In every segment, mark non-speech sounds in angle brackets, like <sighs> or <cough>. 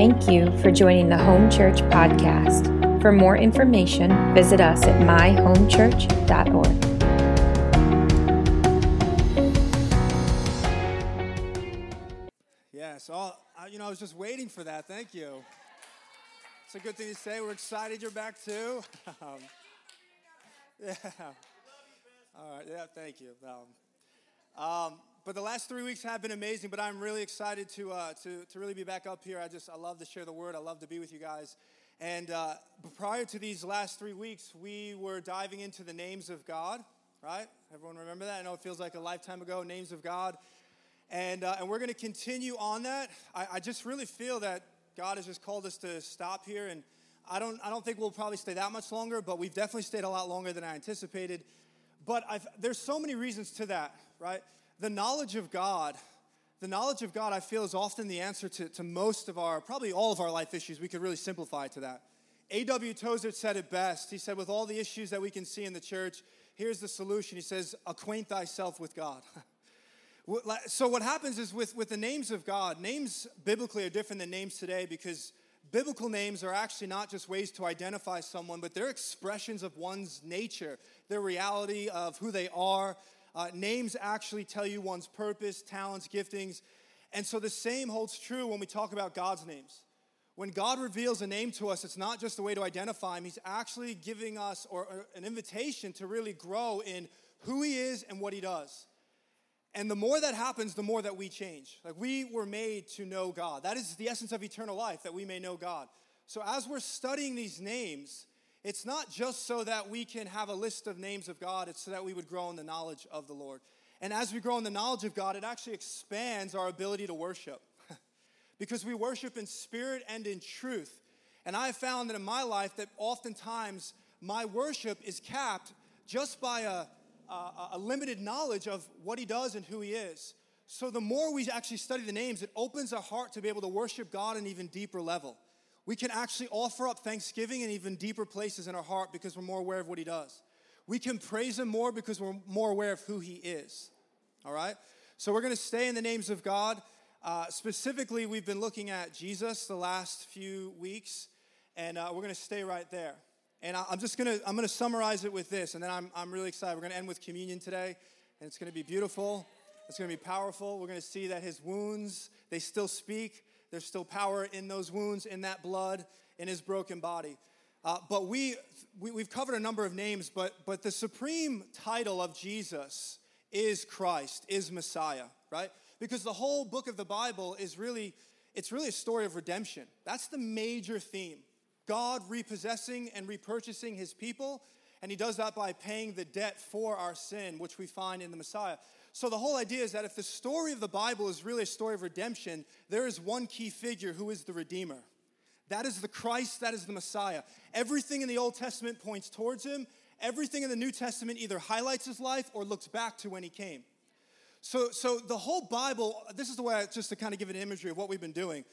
Thank you for joining the Home Church podcast. For more information, visit us at myhomechurch.org. I'll, I, you know, I was just waiting for that. Thank you. It's a good thing to say. We're excited you're back too. <laughs> Um, yeah. All right. Yeah. Thank you. Um, um, but the last three weeks have been amazing. But I'm really excited to uh, to to really be back up here. I just I love to share the word. I love to be with you guys. And uh, prior to these last three weeks, we were diving into the names of God. Right? Everyone remember that? I know it feels like a lifetime ago. Names of God. And, uh, and we're going to continue on that. I, I, just really feel that God has just called us to stop here. And I don't, I don't think we'll probably stay that much longer, but we've definitely stayed a lot longer than I anticipated. But I've, there's so many reasons to that, right? The knowledge of God, the knowledge of God, I feel, is often the answer to, to most of our, probably all of our life issues. We could really simplify to that. A.W. Tozer said it best. He said, with all the issues that we can see in the church, here's the solution. He says, acquaint thyself with God. <laughs> So what happens is with, with the names of God, names biblically are different than names today because biblical names are actually not just ways to identify someone, but they're expressions of one's nature, their reality of who they are. Uh, names actually tell you one's purpose, talents, giftings. And so the same holds true when we talk about God's names. When God reveals a name to us, it's not just a way to identify Him, He's actually giving us or, or an invitation to really grow in who He is and what He does. And the more that happens, the more that we change. Like we were made to know God. That is the essence of eternal life, that we may know God. So as we're studying these names, it's not just so that we can have a list of names of God, it's so that we would grow in the knowledge of the Lord. And as we grow in the knowledge of God, it actually expands our ability to worship. <laughs> because we worship in spirit and in truth. And I have found that in my life that oftentimes my worship is capped just by a a limited knowledge of what he does and who he is. So the more we actually study the names, it opens our heart to be able to worship God in an even deeper level. We can actually offer up thanksgiving in even deeper places in our heart because we're more aware of what he does. We can praise him more because we're more aware of who he is. All right? So we're going to stay in the names of God. Uh, specifically, we've been looking at Jesus the last few weeks, and uh, we're going to stay right there. And I'm just gonna I'm gonna summarize it with this, and then I'm I'm really excited. We're gonna end with communion today, and it's gonna be beautiful. It's gonna be powerful. We're gonna see that his wounds they still speak. There's still power in those wounds, in that blood, in his broken body. Uh, but we, we we've covered a number of names, but but the supreme title of Jesus is Christ, is Messiah, right? Because the whole book of the Bible is really it's really a story of redemption. That's the major theme. God repossessing and repurchasing his people, and he does that by paying the debt for our sin, which we find in the Messiah. So the whole idea is that if the story of the Bible is really a story of redemption, there is one key figure who is the Redeemer. That is the Christ, that is the Messiah. Everything in the Old Testament points towards him. Everything in the New Testament either highlights his life or looks back to when he came. So, so the whole Bible, this is the way, I, just to kind of give an imagery of what we've been doing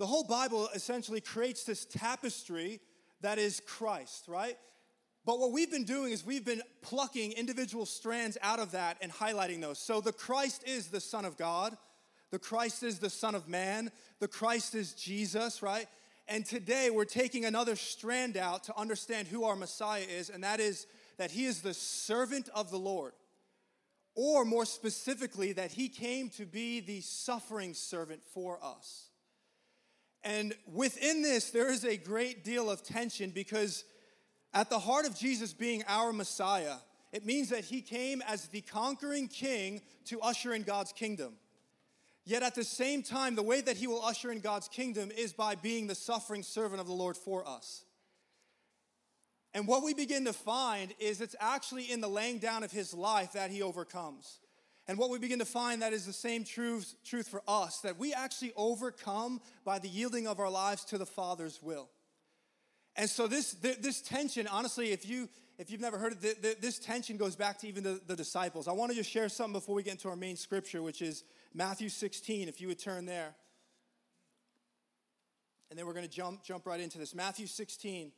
the whole Bible essentially creates this tapestry that is Christ, right? But what we've been doing is we've been plucking individual strands out of that and highlighting those. So the Christ is the Son of God, the Christ is the Son of Man, the Christ is Jesus, right? And today we're taking another strand out to understand who our Messiah is, and that is that he is the servant of the Lord. Or more specifically, that he came to be the suffering servant for us. And within this, there is a great deal of tension because at the heart of Jesus being our Messiah, it means that he came as the conquering king to usher in God's kingdom. Yet at the same time, the way that he will usher in God's kingdom is by being the suffering servant of the Lord for us. And what we begin to find is it's actually in the laying down of his life that he overcomes. And what we begin to find that is the same truth, truth for us that we actually overcome by the yielding of our lives to the Father's will. And so this, this tension, honestly, if you if you've never heard it, this tension goes back to even the, the disciples. I want to just share something before we get into our main scripture, which is Matthew 16. If you would turn there, and then we're going to jump jump right into this. Matthew 16.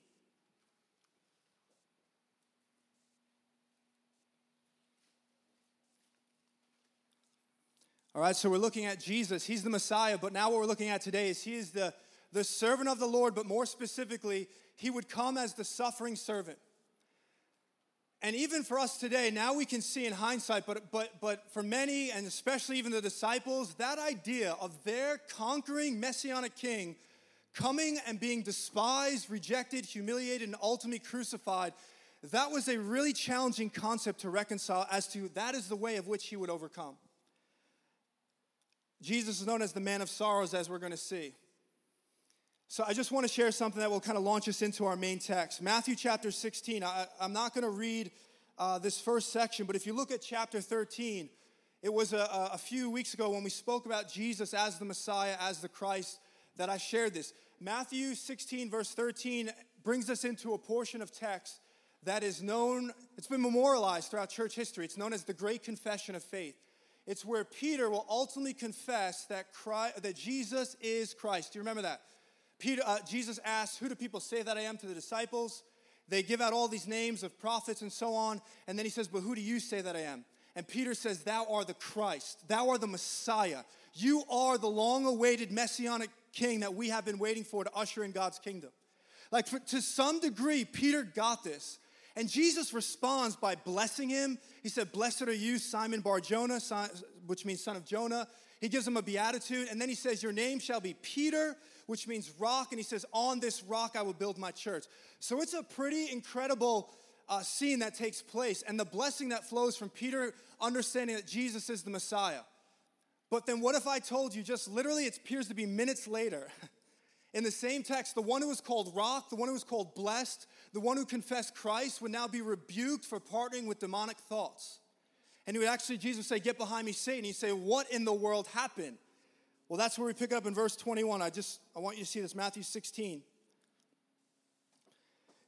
All right, so we're looking at Jesus. He's the Messiah, but now what we're looking at today is he is the, the servant of the Lord, but more specifically, he would come as the suffering servant. And even for us today, now we can see in hindsight, but, but, but for many, and especially even the disciples, that idea of their conquering messianic king coming and being despised, rejected, humiliated, and ultimately crucified, that was a really challenging concept to reconcile as to that is the way of which he would overcome. Jesus is known as the man of sorrows, as we're going to see. So I just want to share something that will kind of launch us into our main text. Matthew chapter 16. I, am not going to read uh, this first section, but if you look at chapter 13, it was a, a few weeks ago when we spoke about Jesus as the Messiah, as the Christ, that I shared this. Matthew 16, verse 13, brings us into a portion of text that is known, it's been memorialized throughout church history. It's known as the Great Confession of Faith. It's where Peter will ultimately confess that, Christ, that Jesus is Christ. Do you remember that? Peter, uh, Jesus asks, Who do people say that I am to the disciples? They give out all these names of prophets and so on. And then he says, But who do you say that I am? And Peter says, Thou art the Christ. Thou art the Messiah. You are the long awaited messianic king that we have been waiting for to usher in God's kingdom. Like, for, to some degree, Peter got this. And Jesus responds by blessing him. He said, Blessed are you, Simon Bar Jonah, which means son of Jonah. He gives him a beatitude. And then he says, Your name shall be Peter which means rock. And he says, On this rock I will build my church. So it's a pretty incredible uh, scene that takes place and the blessing that flows from Peter understanding that Jesus is the Messiah. But then what if I told you just literally it appears to be minutes later? <laughs> In the same text, the one who was called rock, the one who was called blessed, the one who confessed Christ would now be rebuked for partnering with demonic thoughts. And he would actually, Jesus would say, Get behind me, Satan. He'd say, What in the world happened? Well, that's where we pick up in verse 21. I just I want you to see this Matthew 16.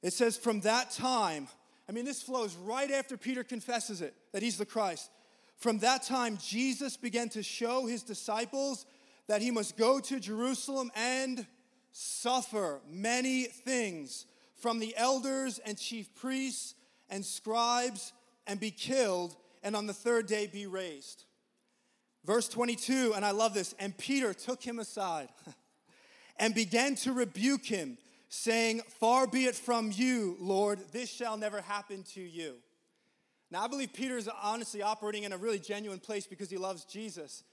It says from that time, I mean this flows right after Peter confesses it that he's the Christ. From that time Jesus began to show his disciples that he must go to Jerusalem and suffer many things from the elders and chief priests and scribes and be killed and on the third day be raised. Verse 22, and I love this. And Peter took him aside <laughs> and began to rebuke him, saying, Far be it from you, Lord, this shall never happen to you. Now, I believe Peter is honestly operating in a really genuine place because he loves Jesus.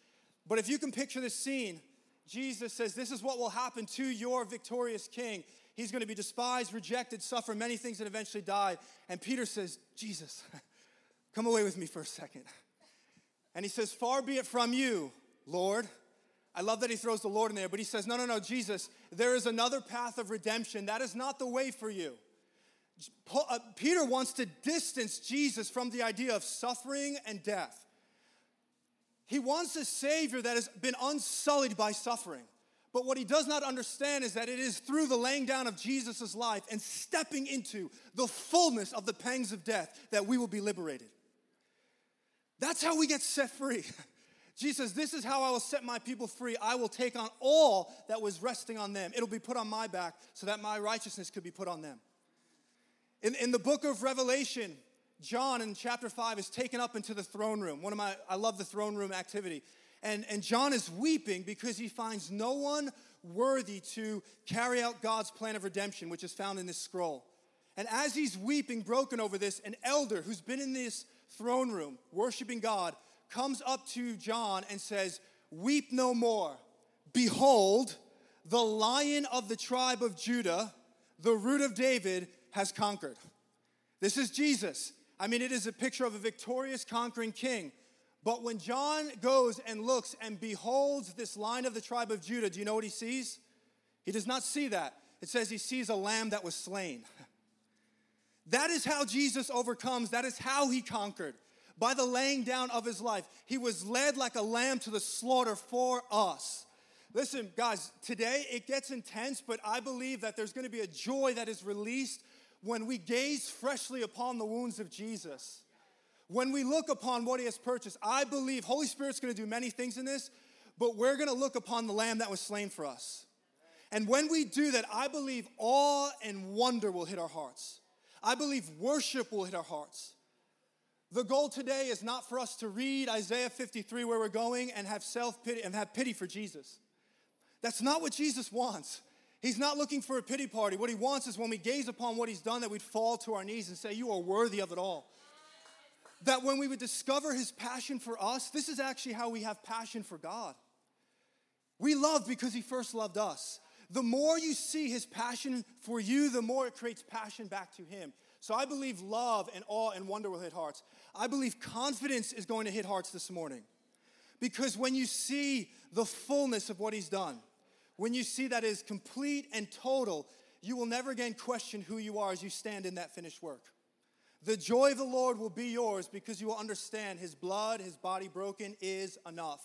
But if you can picture this scene, Jesus says, This is what will happen to your victorious king. He's going to be despised, rejected, suffer many things, and eventually die. And Peter says, Jesus, <laughs> come away with me for a second. <laughs> And he says, Far be it from you, Lord. I love that he throws the Lord in there, but he says, No, no, no, Jesus, there is another path of redemption. That is not the way for you. Uh, Peter wants to distance Jesus from the idea of suffering and death. He wants a Savior that has been unsullied by suffering. But what he does not understand is that it is through the laying down of Jesus' life and stepping into the fullness of the pangs of death that we will be liberated. That's how we get set free. <laughs> Jesus This is how I will set my people free. I will take on all that was resting on them. It'll be put on my back so that my righteousness could be put on them. In, in the book of Revelation, John in chapter 5 is taken up into the throne room. One of my, I love the throne room activity. And, and John is weeping because he finds no one worthy to carry out God's plan of redemption, which is found in this scroll. And as he's weeping, broken over this, an elder who's been in this throne room, worshiping God, comes up to John and says, Weep no more. Behold, the lion of the tribe of Judah, the root of David, has conquered. This is Jesus. I mean, it is a picture of a victorious, conquering king. But when John goes and looks and beholds this lion of the tribe of Judah, do you know what he sees? He does not see that. It says he sees a lamb that was slain. <laughs> That is how Jesus overcomes. That is how he conquered by the laying down of his life. He was led like a lamb to the slaughter for us. Listen, guys, today it gets intense, but I believe that there's going to be a joy that is released when we gaze freshly upon the wounds of Jesus. When we look upon what he has purchased, I believe Holy Spirit's going to do many things in this, but we're going to look upon the lamb that was slain for us. And when we do that, I believe awe and wonder will hit our hearts. I believe worship will hit our hearts. The goal today is not for us to read Isaiah 53 where we're going and have self pity and have pity for Jesus. That's not what Jesus wants. He's not looking for a pity party. What he wants is when we gaze upon what he's done, that we'd fall to our knees and say, You are worthy of it all. That when we would discover his passion for us, this is actually how we have passion for God. We love because he first loved us. The more you see his passion for you, the more it creates passion back to him. So I believe love and awe and wonder will hit hearts. I believe confidence is going to hit hearts this morning. Because when you see the fullness of what he's done, when you see that is complete and total, you will never again question who you are as you stand in that finished work. The joy of the Lord will be yours because you will understand his blood, his body broken is enough.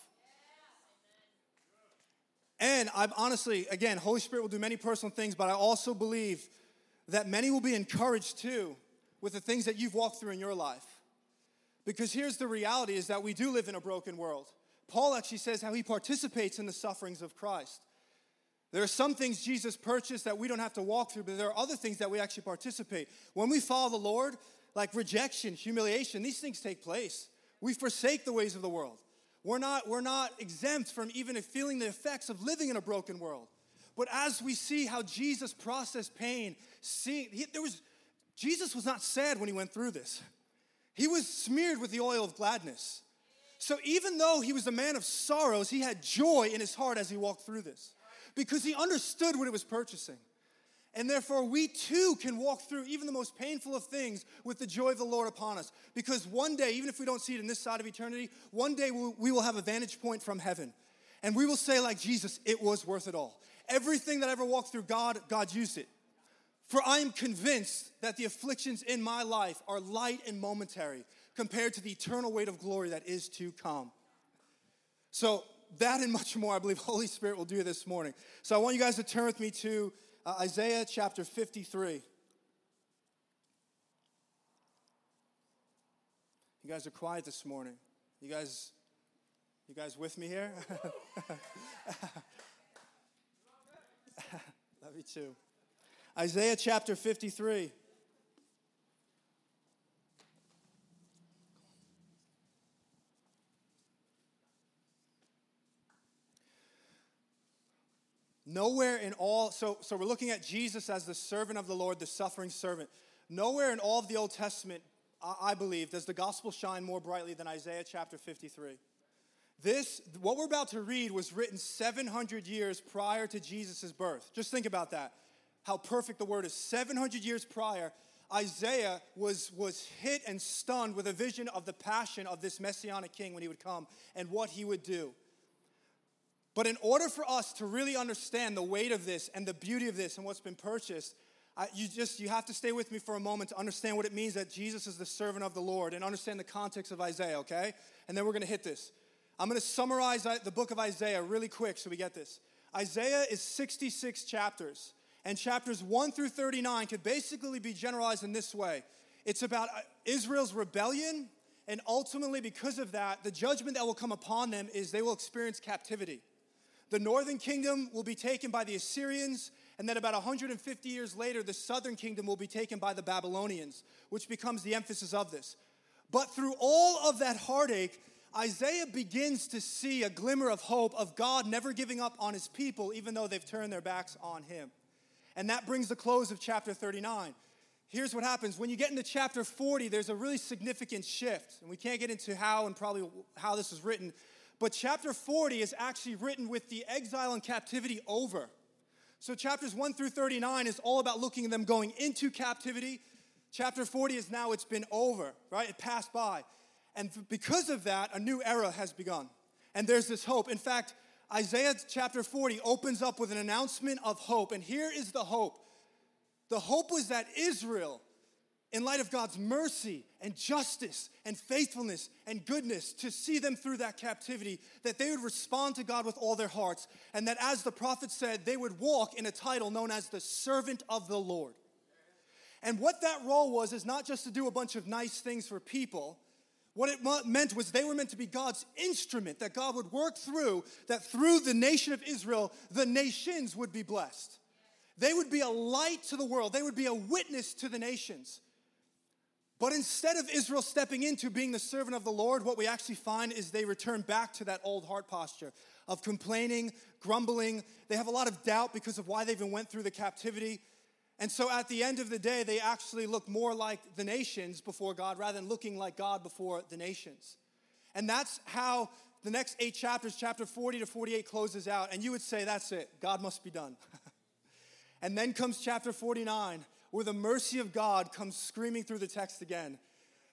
And I'm honestly, again, Holy Spirit will do many personal things, but I also believe that many will be encouraged too with the things that you've walked through in your life. Because here's the reality is that we do live in a broken world. Paul actually says how he participates in the sufferings of Christ. There are some things Jesus purchased that we don't have to walk through, but there are other things that we actually participate. When we follow the Lord, like rejection, humiliation, these things take place. We forsake the ways of the world. We're not, we're not exempt from even feeling the effects of living in a broken world. But as we see how Jesus processed pain, see, he, there was, Jesus was not sad when he went through this. He was smeared with the oil of gladness. So even though he was a man of sorrows, he had joy in his heart as he walked through this because he understood what it was purchasing. And therefore, we too can walk through even the most painful of things with the joy of the Lord upon us. Because one day, even if we don't see it in this side of eternity, one day we will have a vantage point from heaven. And we will say, like Jesus, it was worth it all. Everything that I ever walked through, God, God used it. For I am convinced that the afflictions in my life are light and momentary compared to the eternal weight of glory that is to come. So, that and much more, I believe Holy Spirit will do this morning. So, I want you guys to turn with me to uh, Isaiah chapter 53. You guys are quiet this morning. You guys, you guys with me here? <laughs> Love you too. Isaiah chapter 53. Nowhere in all, so, so we're looking at Jesus as the servant of the Lord, the suffering servant. Nowhere in all of the Old Testament, I, I believe, does the gospel shine more brightly than Isaiah chapter 53. This, what we're about to read, was written 700 years prior to Jesus' birth. Just think about that. How perfect the word is. 700 years prior, Isaiah was, was hit and stunned with a vision of the passion of this messianic king when he would come and what he would do. But in order for us to really understand the weight of this and the beauty of this and what's been purchased, I, you just you have to stay with me for a moment to understand what it means that Jesus is the servant of the Lord and understand the context of Isaiah, okay? And then we're going to hit this. I'm going to summarize the book of Isaiah really quick so we get this. Isaiah is 66 chapters, and chapters 1 through 39 could basically be generalized in this way. It's about uh, Israel's rebellion, and ultimately, because of that, the judgment that will come upon them is they will experience captivity. The northern kingdom will be taken by the Assyrians, and then about 150 years later, the southern kingdom will be taken by the Babylonians, which becomes the emphasis of this. But through all of that heartache, Isaiah begins to see a glimmer of hope of God never giving up on his people, even though they've turned their backs on him. And that brings the close of chapter 39. Here's what happens when you get into chapter 40, there's a really significant shift. And we can't get into how and probably how this is written, but chapter 40 is actually written with the exile and captivity over. So chapters 1 through 39 is all about looking at them going into captivity. Chapter 40 is now it's been over, right? It passed by. And because of that, a new era has begun. And there's this hope. In fact, Isaiah chapter 40 opens up with an announcement of hope. And here is the hope the hope was that Israel in light of God's mercy and justice and faithfulness and goodness to see them through that captivity, that they would respond to God with all their hearts, and that as the prophet said, they would walk in a title known as the servant of the Lord. And what that role was is not just to do a bunch of nice things for people. What it meant was they were meant to be God's instrument, that God would work through, that through the nation of Israel, the nations would be blessed. They would be a light to the world, they would be a witness to the nations. But instead of Israel stepping into being the servant of the Lord, what we actually find is they return back to that old heart posture of complaining, grumbling. They have a lot of doubt because of why they even went through the captivity. And so at the end of the day, they actually look more like the nations before God rather than looking like God before the nations. And that's how the next eight chapters, chapter 40 to 48, closes out. And you would say, that's it, God must be done. <laughs> and then comes chapter 49, where the mercy of God comes screaming through the text again.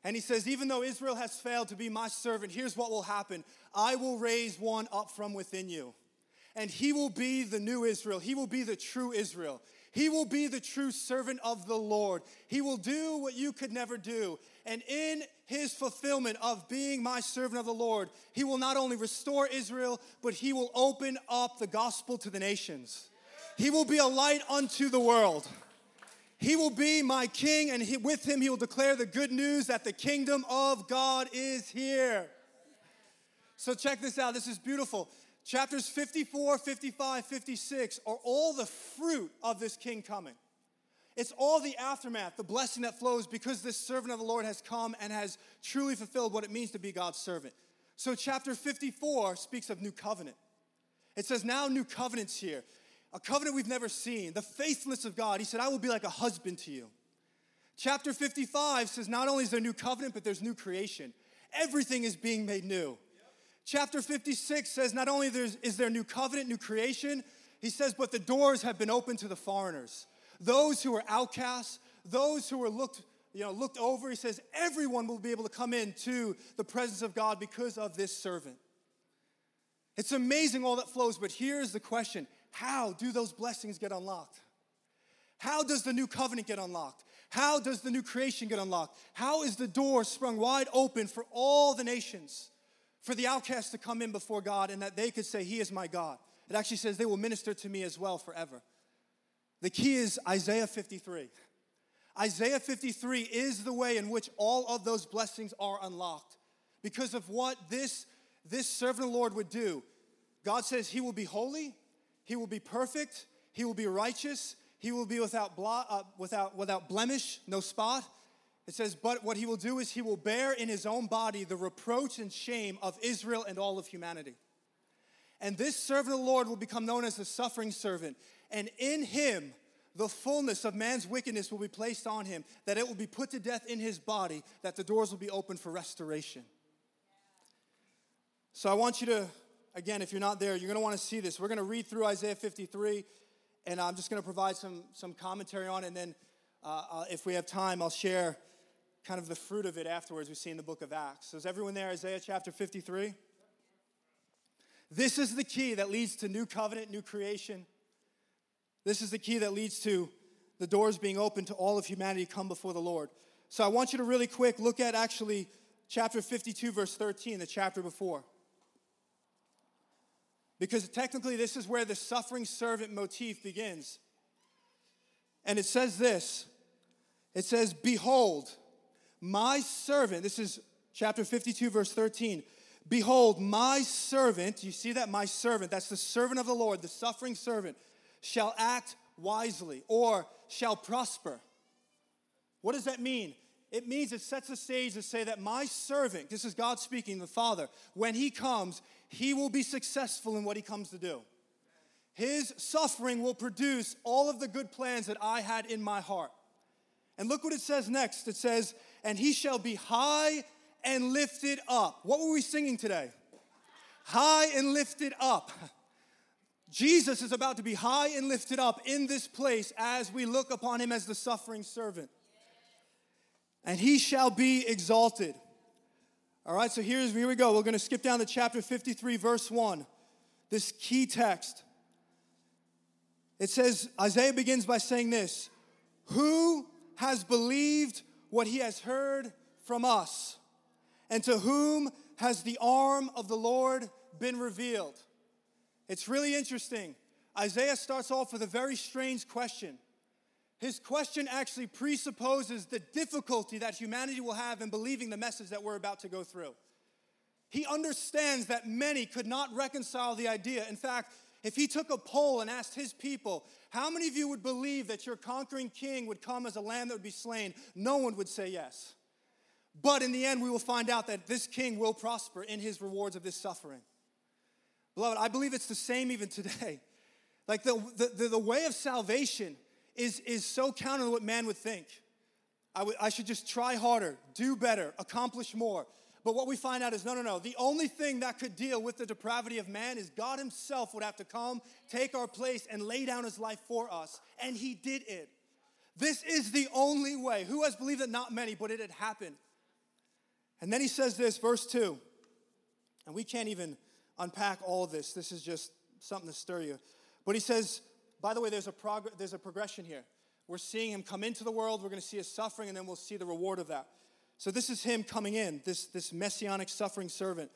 And he says, Even though Israel has failed to be my servant, here's what will happen I will raise one up from within you. And he will be the new Israel. He will be the true Israel. He will be the true servant of the Lord. He will do what you could never do. And in his fulfillment of being my servant of the Lord, he will not only restore Israel, but he will open up the gospel to the nations. He will be a light unto the world. He will be my king, and he, with him he will declare the good news that the kingdom of God is here. So, check this out. This is beautiful. Chapters 54, 55, 56 are all the fruit of this king coming. It's all the aftermath, the blessing that flows because this servant of the Lord has come and has truly fulfilled what it means to be God's servant. So, chapter 54 speaks of new covenant. It says, Now new covenant's here, a covenant we've never seen, the faithfulness of God. He said, I will be like a husband to you. Chapter 55 says, Not only is there a new covenant, but there's new creation. Everything is being made new. Chapter 56 says not only is there a new covenant, new creation, he says, but the doors have been opened to the foreigners. Those who are outcasts, those who are looked, you know, looked over, he says, everyone will be able to come into the presence of God because of this servant. It's amazing all that flows, but here's the question How do those blessings get unlocked? How does the new covenant get unlocked? How does the new creation get unlocked? How is the door sprung wide open for all the nations? for the outcast to come in before God and that they could say, He is my God. It actually says they will minister to me as well forever. The key is Isaiah 53. Isaiah 53 is the way in which all of those blessings are unlocked because of what this, this servant of the Lord would do. God says he will be holy, he will be perfect, he will be righteous, he will be without, blot, uh, without, without blemish, no spot. It says, But what he will do is he will bear in his own body the reproach and shame of Israel and all of humanity. And this servant of the Lord will become known as the suffering servant. And in him, the fullness of man's wickedness will be placed on him, that it will be put to death in his body, that the doors will be opened for restoration. So I want you to, again, if you're not there, you're going to want to see this. We're going to read through Isaiah 53, and I'm just going to provide some, some commentary on it, and then uh, uh if we have time, I'll share kind of the fruit of it afterwards we see in the book of Acts. So is everyone there, Isaiah chapter 53? This is the key that leads to new covenant, new creation. This is the key that leads to the doors being open to all of humanity come before the Lord. So I want you to really quick look at actually chapter 52, verse 13, the chapter before. Because technically, this is where the suffering servant motif begins. And it says this it says, Behold, my servant, this is chapter 52, verse 13. Behold, my servant, you see that? My servant, that's the servant of the Lord, the suffering servant, shall act wisely or shall prosper. What does that mean? It means it sets the stage to say that my servant, this is God speaking, the Father, when he comes, he will be successful in what he comes to do. His suffering will produce all of the good plans that I had in my heart. And look what it says next. It says, and he shall be high and lifted up. What were we singing today? High and lifted up. Jesus is about to be high and lifted up in this place as we look upon him as the suffering servant. And he shall be exalted. All right, so here's here we go. We're going to skip down to chapter 53 verse 1. This key text. It says Isaiah begins by saying this, "Who has believed what he has heard from us, and to whom has the arm of the Lord been revealed? It's really interesting. Isaiah starts off with a very strange question. His question actually presupposes the difficulty that humanity will have in believing the message that we're about to go through. He understands that many could not reconcile the idea. In fact, if he took a poll and asked his people, how many of you would believe that your conquering king would come as a lamb that would be slain? No one would say yes. But in the end, we will find out that this king will prosper in his rewards of this suffering. Beloved, I believe it's the same even today. Like the, the, the, way of salvation is, is so counter to what man would think. I, w- I should just try harder, do better, accomplish more. But what we find out is no, no, no. The only thing that could deal with the depravity of man is God Himself would have to come, take our place, and lay down His life for us. And He did it. This is the only way. Who has believed it? Not many, but it had happened. And then He says this, verse 2. And we can't even unpack all this. This is just something to stir you. But He says, by the way, there's a, prog- there's a progression here. We're seeing Him come into the world, we're going to see His suffering, and then we'll see the reward of that. So this is him coming in, this, this messianic suffering servant.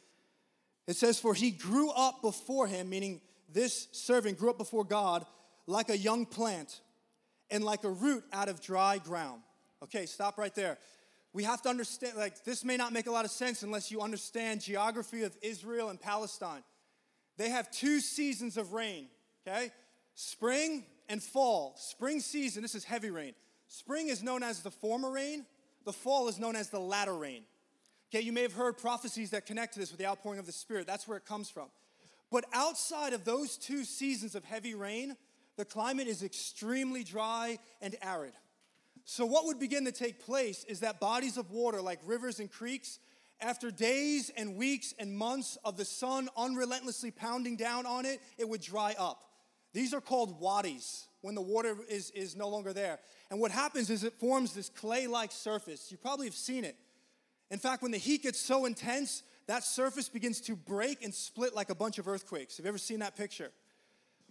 It says, For he grew up before him, meaning this servant grew up before God like a young plant and like a root out of dry ground. Okay, stop right there. We have to understand, like, this may not make a lot of sense unless you understand geography of Israel and Palestine. They have two seasons of rain, okay? Spring and fall. Spring season, this is heavy rain. Spring is known as the former rain, the fall is known as the latter rain. Okay, you may have heard prophecies that connect to this with the outpouring of the Spirit. That's where it comes from. But outside of those two seasons of heavy rain, the climate is extremely dry and arid. So, what would begin to take place is that bodies of water, like rivers and creeks, after days and weeks and months of the sun unrelentlessly pounding down on it, it would dry up. These are called wadis when the water is, is no longer there. And what happens is it forms this clay like surface. You probably have seen it. In fact, when the heat gets so intense, that surface begins to break and split like a bunch of earthquakes. Have you ever seen that picture?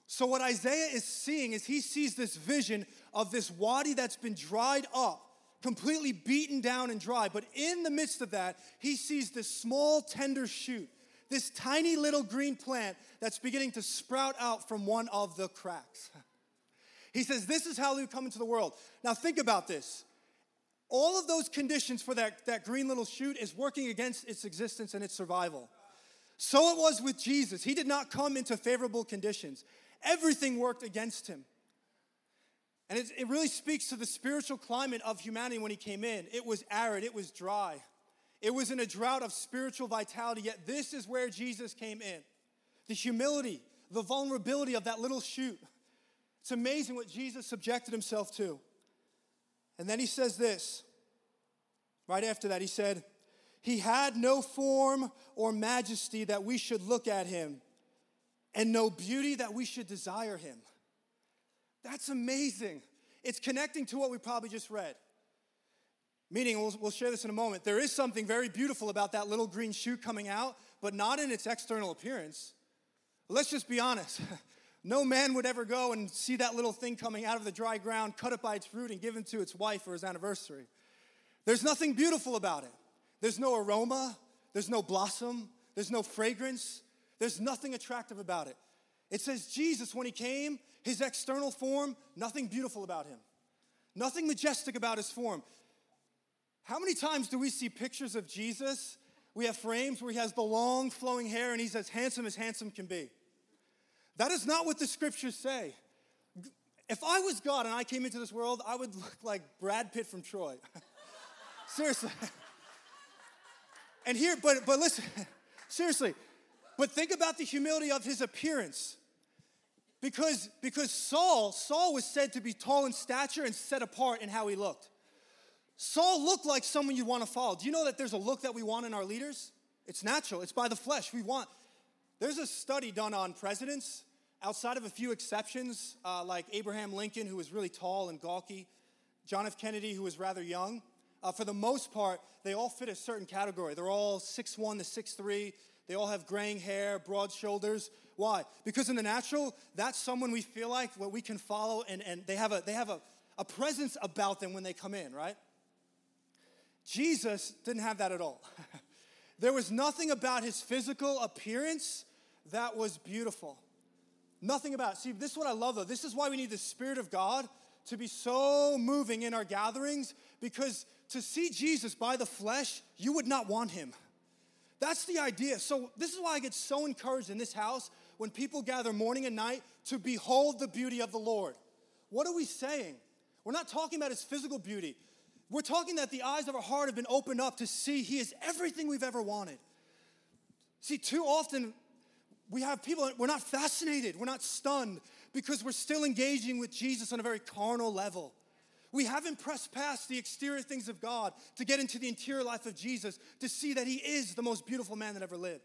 So, what Isaiah is seeing is he sees this vision of this wadi that's been dried up, completely beaten down and dry. But in the midst of that, he sees this small, tender shoot, this tiny little green plant that's beginning to sprout out from one of the cracks. <laughs> He says, This is how we come into the world. Now, think about this. All of those conditions for that, that green little shoot is working against its existence and its survival. So it was with Jesus. He did not come into favorable conditions, everything worked against him. And it, it really speaks to the spiritual climate of humanity when he came in. It was arid, it was dry, it was in a drought of spiritual vitality. Yet, this is where Jesus came in the humility, the vulnerability of that little shoot. It's amazing what Jesus subjected himself to. And then he says this right after that, he said, He had no form or majesty that we should look at him, and no beauty that we should desire him. That's amazing. It's connecting to what we probably just read. Meaning, we'll, we'll share this in a moment. There is something very beautiful about that little green shoot coming out, but not in its external appearance. Let's just be honest. <laughs> No man would ever go and see that little thing coming out of the dry ground, cut it by its root, and give it to its wife for his anniversary. There's nothing beautiful about it. There's no aroma, there's no blossom, there's no fragrance, there's nothing attractive about it. It says Jesus, when he came, his external form, nothing beautiful about him, nothing majestic about his form. How many times do we see pictures of Jesus? We have frames where he has the long flowing hair and he's as handsome as handsome can be. That is not what the scriptures say. If I was God and I came into this world, I would look like Brad Pitt from Troy. <laughs> seriously. and here, but but listen, <laughs> seriously. But think about the humility of his appearance. Because, because Saul, Saul was said to be tall in stature and set apart in how he looked. Saul looked like someone you'd want to follow. Do you know that there's a look that we want in our leaders? It's natural, it's by the flesh. We want. There's a study done on presidents outside of a few exceptions, uh, like Abraham Lincoln, who was really tall and gawky, John F. Kennedy, who was rather young, uh, for the most part, they all fit a certain category. They're all 6'1 to 6'3. They all have graying hair, broad shoulders. Why? Because in the natural, that's someone we feel like what we can follow, and, and they have, a, they have a, a presence about them when they come in, right? Jesus didn't have that at all. <laughs> there was nothing about his physical appearance that was beautiful. Nothing about it. See, this is what I love though. This is why we need the Spirit of God to be so moving in our gatherings because to see Jesus by the flesh, you would not want him. That's the idea. So, this is why I get so encouraged in this house when people gather morning and night to behold the beauty of the Lord. What are we saying? We're not talking about his physical beauty. We're talking that the eyes of our heart have been opened up to see he is everything we've ever wanted. See, too often we have people, we're not fascinated, we're not stunned because we're still engaging with Jesus on a very carnal level. We haven't pressed past the exterior things of God to get into the interior life of Jesus to see that He is the most beautiful man that ever lived.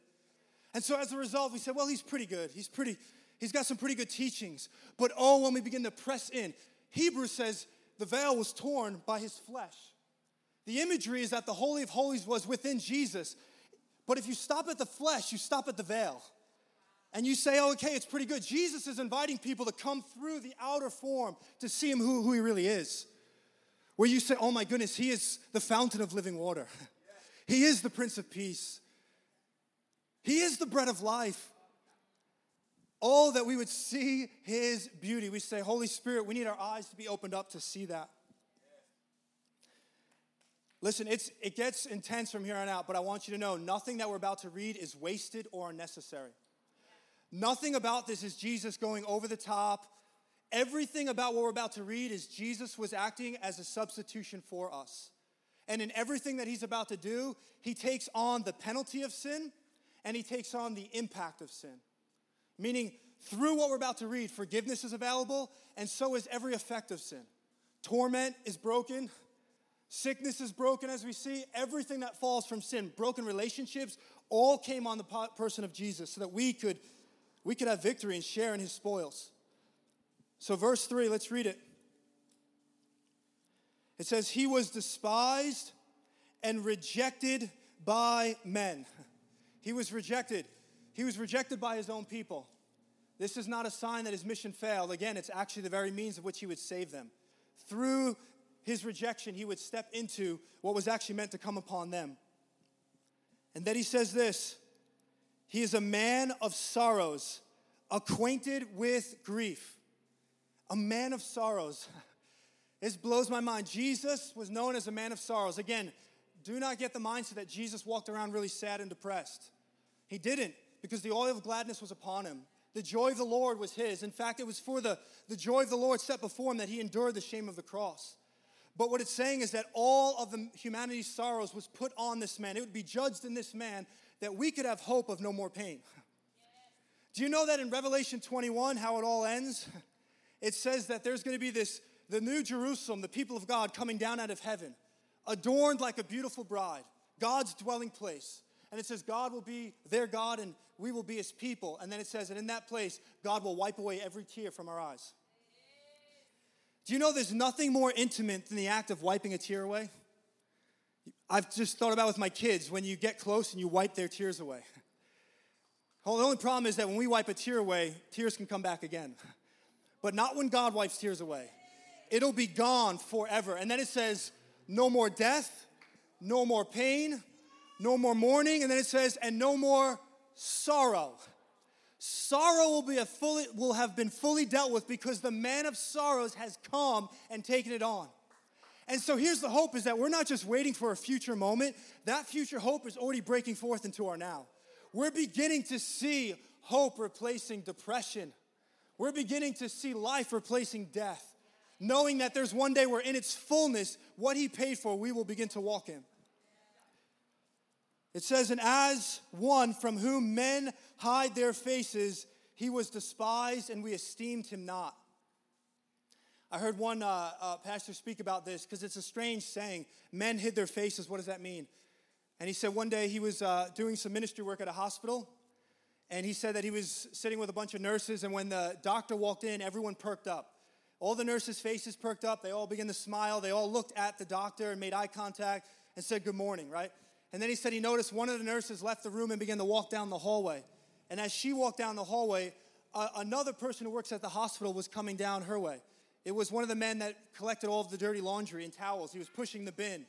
And so as a result, we said, well, He's pretty good. He's pretty, He's got some pretty good teachings. But oh, when we begin to press in, Hebrews says the veil was torn by His flesh. The imagery is that the Holy of Holies was within Jesus. But if you stop at the flesh, you stop at the veil and you say, oh, okay, it's pretty good. Jesus is inviting people to come through the outer form to see him who, who he really is. Where you say, oh my goodness, he is the fountain of living water. <laughs> He is the Prince of Peace. He is the bread of life. Oh, that we would see his beauty. We say, Holy Spirit, we need our eyes to be opened up to see that. Listen, it's, it gets intense from here on out, but I want you to know nothing that we're about to read is wasted or unnecessary. Nothing about this is Jesus going over the top. Everything about what we're about to read is Jesus was acting as a substitution for us. And in everything that he's about to do, he takes on the penalty of sin and he takes on the impact of sin. Meaning, through what we're about to read, forgiveness is available, and so is every effect of sin. Torment is broken, sickness is broken, as we see. Everything that falls from sin, broken relationships, all came on the person of Jesus so that we could we could have victory and share in his spoils. So, verse 3, let's read it. It says, He was despised and rejected by men. <laughs> He was rejected. He was rejected by his own people. This is not a sign that his mission failed. Again, it's actually the very means of which he would save them. Through his rejection, he would step into what was actually meant to come upon them. And then he says this he is a man of sorrows, acquainted with grief. A man of sorrows. <laughs> This blows my mind. Jesus was known as a man of sorrows. Again, do not get the mindset that Jesus walked around really sad and depressed. He didn't, because the oil of gladness was upon him. The joy of the Lord was his. In fact, it was for the, the joy of the Lord set before him that he endured the shame of the cross. But what it's saying is that all of the humanity's sorrows was put on this man. It would be judged in this man that we could have hope of no more pain. <laughs> Do you know that in Revelation 21, how it all ends? <laughs> It says that there's going to be this, the new Jerusalem, the people of God coming down out of heaven, adorned like a beautiful bride, God's dwelling place. And it says, God will be their God and we will be his people. And then it says, and in that place, God will wipe away every tear from our eyes. Do you know there's nothing more intimate than the act of wiping a tear away? I've just thought about with my kids when you get close and you wipe their tears away. <laughs> Well, the only problem is that when we wipe a tear away, tears can come back again. <laughs> But not when God wipes tears away. It'll be gone forever. And then it says, no more death, no more pain, no more mourning. And then it says, and no more sorrow. Sorrow will, be a fully, will have been fully dealt with because the man of sorrows has come and taken it on. And so here's the hope is that we're not just waiting for a future moment, that future hope is already breaking forth into our now. We're beginning to see hope replacing depression. We're beginning to see life replacing death, knowing that there's one day where in its fullness, what he paid for, we will begin to walk in. It says, And as one from whom men hide their faces, he was despised and we esteemed him not. I heard one uh, uh, pastor speak about this because it's a strange saying. Men hid their faces. What does that mean? And he said one day he was uh, doing some ministry work at a hospital, and he said that he was sitting with a bunch of nurses, and when the doctor walked in, everyone perked up. All the nurses' faces perked up. They all began to smile. They all looked at the doctor and made eye contact and said, Good morning, right? And then he said he noticed one of the nurses left the room and began to walk down the hallway. And as she walked down the hallway, another person who works at the hospital was coming down her way. It was one of the men that collected all of the dirty laundry and towels. He was pushing the bin.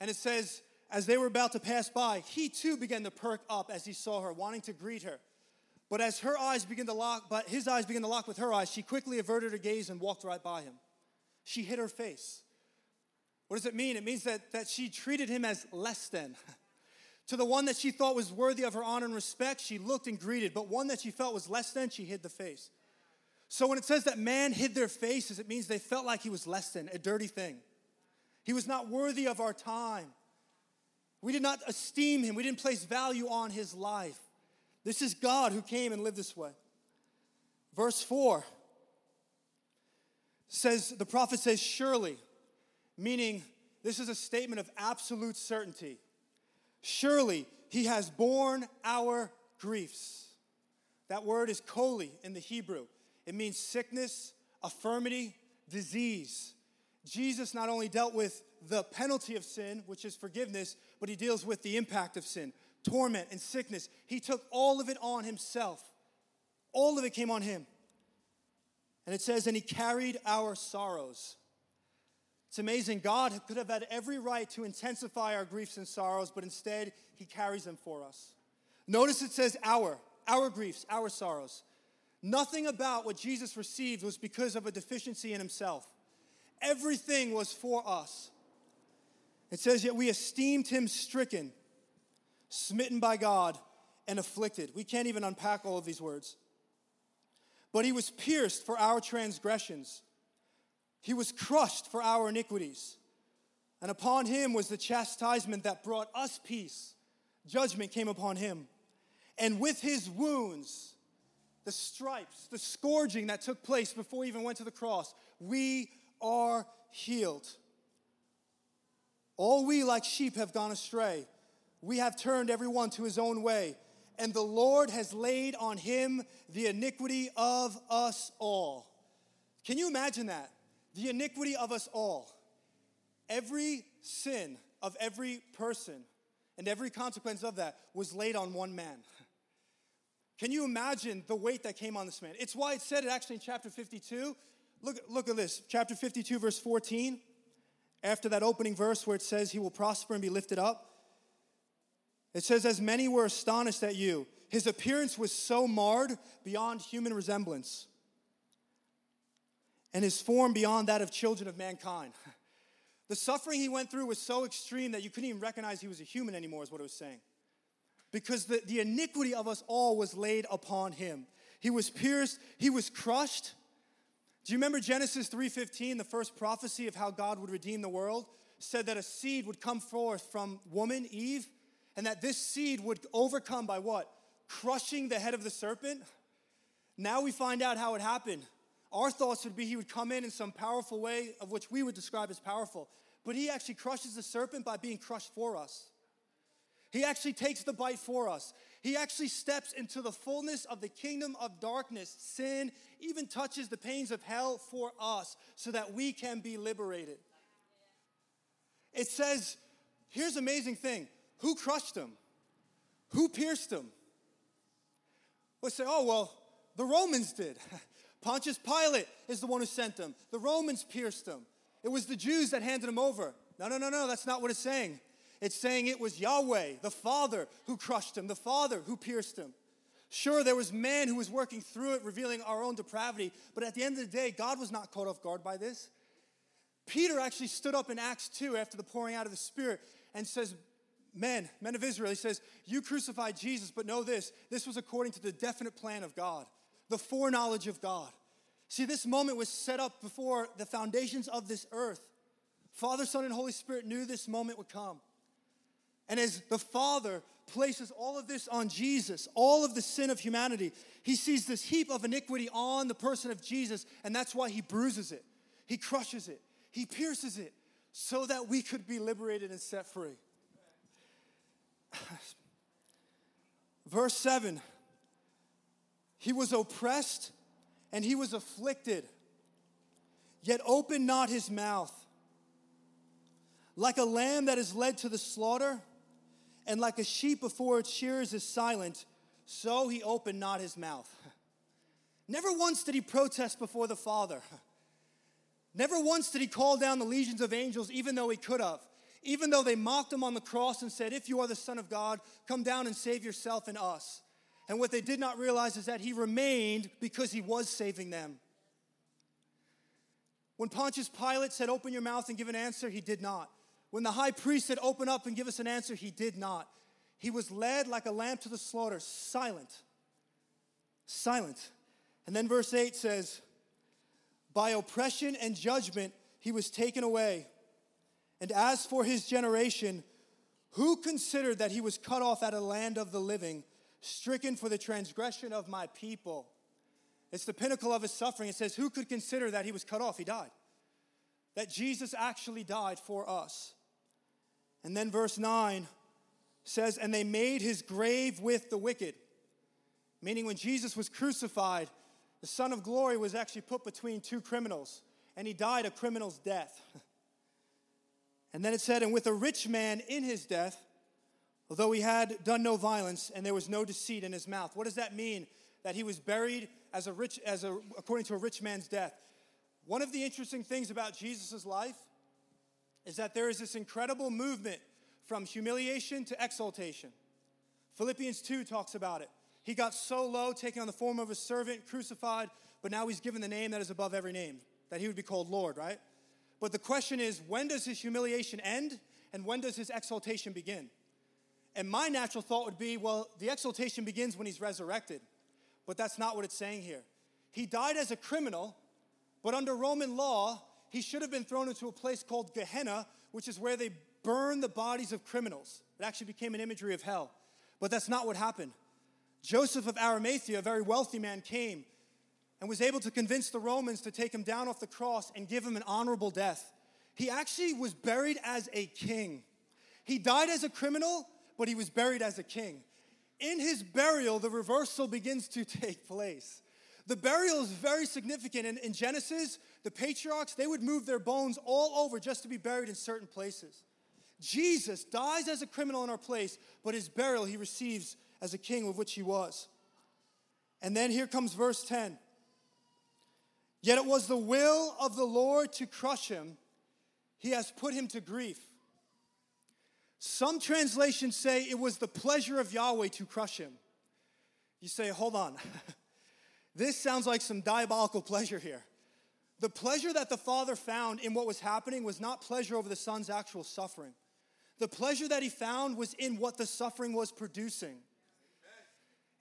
And it says, as they were about to pass by, he too began to perk up as he saw her, wanting to greet her. But as her eyes began to lock, but his eyes began to lock with her eyes, she quickly averted her gaze and walked right by him. She hid her face. What does it mean? It means that, that she treated him as less than. <laughs> to the one that she thought was worthy of her honor and respect, she looked and greeted, but one that she felt was less than, she hid the face. So when it says that man hid their faces, it means they felt like he was less than, a dirty thing. He was not worthy of our time. We did not esteem him, we didn't place value on his life. This is God who came and lived this way. Verse 4 says, the prophet says, surely, meaning this is a statement of absolute certainty. Surely he has borne our griefs. That word is koli in the Hebrew. It means sickness, affirmity, disease. Jesus not only dealt with the penalty of sin, which is forgiveness, but he deals with the impact of sin, torment and sickness. He took all of it on himself. All of it came on him. And it says, and he carried our sorrows. It's amazing. God could have had every right to intensify our griefs and sorrows, but instead, he carries them for us. Notice it says our, our griefs, our sorrows. Nothing about what Jesus received was because of a deficiency in himself. Everything was for us. It says, Yet we esteemed him stricken, smitten by God, and afflicted. We can't even unpack all of these words. But he was pierced for our transgressions, he was crushed for our iniquities. And upon him was the chastisement that brought us peace. Judgment came upon him. And with his wounds, the stripes, the scourging that took place before he even went to the cross, we are healed. All we like sheep have gone astray. We have turned everyone to his own way, and the Lord has laid on him the iniquity of us all. Can you imagine that? The iniquity of us all. Every sin of every person and every consequence of that was laid on one man. Can you imagine the weight that came on this man? It's why it said it actually in chapter 52. Look, look at this, chapter 52, verse 14. After that opening verse where it says, He will prosper and be lifted up, it says, As many were astonished at you, his appearance was so marred beyond human resemblance, and his form beyond that of children of mankind. <laughs> The suffering he went through was so extreme that you couldn't even recognize he was a human anymore, is what it was saying because the, the iniquity of us all was laid upon him. He was pierced, he was crushed. Do you remember Genesis 3:15, the first prophecy of how God would redeem the world? Said that a seed would come forth from woman, Eve, and that this seed would overcome by what? Crushing the head of the serpent. Now we find out how it happened. Our thoughts would be he would come in in some powerful way, of which we would describe as powerful. But he actually crushes the serpent by being crushed for us. He actually takes the bite for us. He actually steps into the fullness of the kingdom of darkness. Sin even touches the pains of hell for us so that we can be liberated. It says, here's amazing thing who crushed him? Who pierced him? Let's say, oh, well, the Romans did. <laughs> Pontius Pilate is the one who sent them. The Romans pierced them. It was the Jews that handed him over. No, no, no, no, that's not what it's saying. It's saying it was Yahweh, the Father, who crushed him, the Father who pierced him. Sure, there was man who was working through it, revealing our own depravity, but at the end of the day, God was not caught off guard by this. Peter actually stood up in Acts 2 after the pouring out of the Spirit and says, Men, men of Israel, he says, You crucified Jesus, but know this this was according to the definite plan of God, the foreknowledge of God. See, this moment was set up before the foundations of this earth. Father, Son, and Holy Spirit knew this moment would come. And as the Father places all of this on Jesus, all of the sin of humanity, he sees this heap of iniquity on the person of Jesus, and that's why he bruises it, he crushes it, he pierces it, so that we could be liberated and set free. <sighs> Verse 7 He was oppressed and he was afflicted, yet opened not his mouth. Like a lamb that is led to the slaughter, and like a sheep before its shearers is silent, so he opened not his mouth. Never once did he protest before the Father. Never once did he call down the legions of angels, even though he could have. Even though they mocked him on the cross and said, If you are the Son of God, come down and save yourself and us. And what they did not realize is that he remained because he was saving them. When Pontius Pilate said, Open your mouth and give an answer, he did not. When the high priest said, Open up and give us an answer, he did not. He was led like a lamb to the slaughter, silent. Silent. And then verse 8 says, By oppression and judgment he was taken away. And as for his generation, who considered that he was cut off out of the land of the living? Stricken for the transgression of my people. It's the pinnacle of his suffering. It says, Who could consider that he was cut off? He died. That Jesus actually died for us. And then verse 9 says, And they made his grave with the wicked. Meaning, when Jesus was crucified, the Son of Glory was actually put between two criminals, and he died a criminal's death. <laughs> and then it said, And with a rich man in his death, although he had done no violence, and there was no deceit in his mouth. What does that mean? That he was buried as a rich, as a, according to a rich man's death. One of the interesting things about Jesus' life is that there is this incredible movement from humiliation to exaltation. Philippians 2 talks about it. He got so low, taking on the form of a servant, crucified, but now he's given the name that is above every name, that he would be called Lord, right? But the question is, when does his humiliation end and when does his exaltation begin? And my natural thought would be, well, the exaltation begins when he's resurrected. But that's not what it's saying here. He died as a criminal, but under Roman law, he should have been thrown into a place called Gehenna, which is where they burn the bodies of criminals. It actually became an imagery of hell. But that's not what happened. Joseph of Arimathea, a very wealthy man, came and was able to convince the Romans to take him down off the cross and give him an honorable death. He actually was buried as a king. He died as a criminal, but he was buried as a king. In his burial, the reversal begins to <laughs> take place. The burial is very significant. In, in Genesis, the patriarchs, they would move their bones all over just to be buried in certain places. Jesus dies as a criminal in our place, but his burial he receives as a king of which he was. And then here comes verse 10. Yet it was the will of the Lord to crush him. He has put him to grief. Some translations say it was the pleasure of Yahweh to crush him. You say, hold on. <laughs> this sounds like some diabolical pleasure here. The pleasure that the Father found in what was happening was not pleasure over the Son's actual suffering. The pleasure that he found was in what the suffering was producing.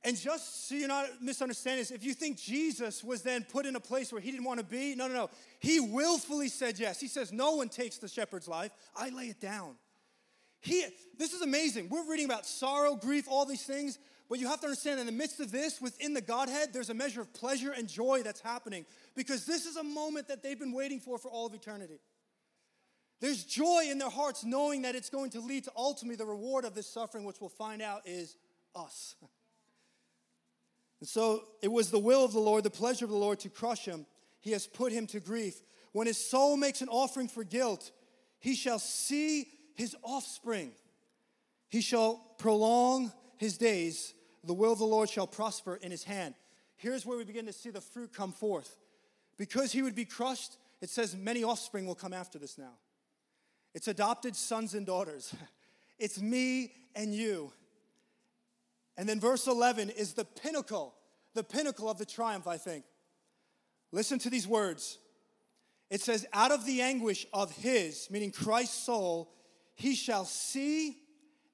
And just so you're not misunderstanding this, if you think Jesus was then put in a place where he didn't want to be, no, no, no. He willfully said yes. He says, No one takes the shepherd's life, I lay it down. He, this is amazing. We're reading about sorrow, grief, all these things, but you have to understand in the midst of this, within the Godhead, there's a measure of pleasure and joy that's happening because this is a moment that they've been waiting for for all of eternity. There's joy in their hearts knowing that it's going to lead to ultimately the reward of this suffering, which we'll find out is us. And so it was the will of the Lord, the pleasure of the Lord to crush him. He has put him to grief. When his soul makes an offering for guilt, he shall see his offspring. He shall prolong his days. The will of the Lord shall prosper in his hand. Here's where we begin to see the fruit come forth. Because he would be crushed, it says many offspring will come after this now. It's adopted sons and daughters. <laughs> It's me and you. And then verse 11 is the pinnacle, the pinnacle of the triumph, I think. Listen to these words. It says, Out of the anguish of his, meaning Christ's soul, he shall see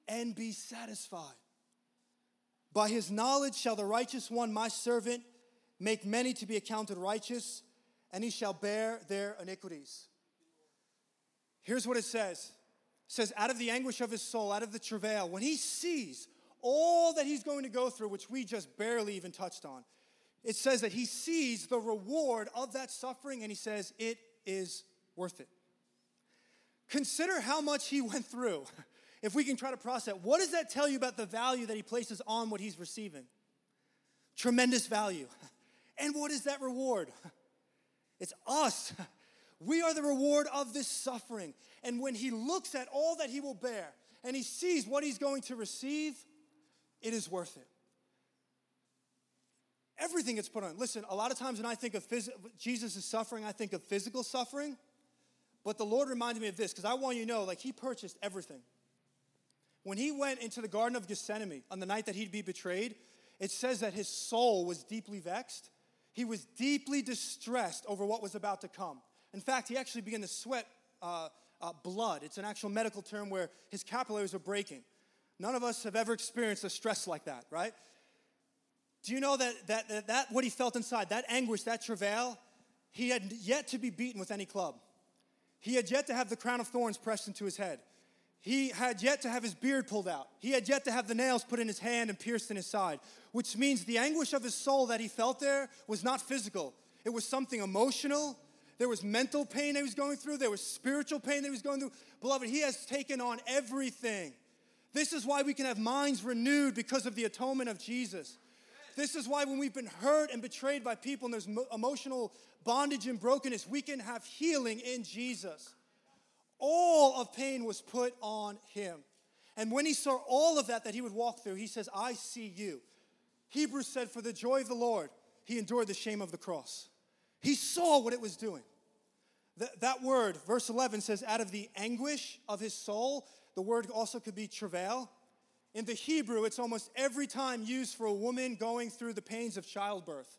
and be satisfied. By his knowledge shall the righteous one, my servant, make many to be accounted righteous, and he shall bear their iniquities. Here's what it says it says, Out of the anguish of his soul, out of the travail, when he sees all that he's going to go through, which we just barely even touched on, it says that he sees the reward of that suffering and he says, It is worth it. Consider how much he went through. <laughs> If we can try to process, what does that tell you about the value that he places on what he's receiving? Tremendous value. <laughs> And what is that reward? <laughs> It's us. We are the reward of this suffering. And when he looks at all that he will bear and he sees what he's going to receive, it is worth it. Everything gets put on. Listen, a lot of times when I think of phys- Jesus' suffering, I think of physical suffering. But the Lord reminded me of this because I want you to know, like, He purchased everything. When He went into the Garden of Gethsemane on the night that He'd be betrayed, it says that His soul was deeply vexed. He was deeply distressed over what was about to come. In fact, he actually began to sweat uh, uh, blood. It's an actual medical term where his capillaries are breaking. None of us have ever experienced a stress like that, right? Do you know that, that, that, that what he felt inside, that anguish, that travail, he had yet to be beaten with any club. He had yet to have the crown of thorns pressed into his head. he had yet to have his beard pulled out. He had yet to have the nails put in his hand and pierced in his side, which means the anguish of his soul that he felt there was not physical. It was something emotional. There was mental pain that he was going through. There was spiritual pain that he was going through. Beloved, he has taken on everything. This is why we can have minds renewed because of the atonement of Jesus. This is why when we've been hurt and betrayed by people and there's emotional bondage and brokenness, we can have healing in Jesus. All of pain was put on him. And when he saw all of that that he would walk through, he says, I see you. Hebrews said, For the joy of the Lord, he endured the shame of the cross. He saw what it was doing. That, that word, verse 11 says, out of the anguish of his soul, the word also could be travail. In the Hebrew, it's almost every time used for a woman going through the pains of childbirth.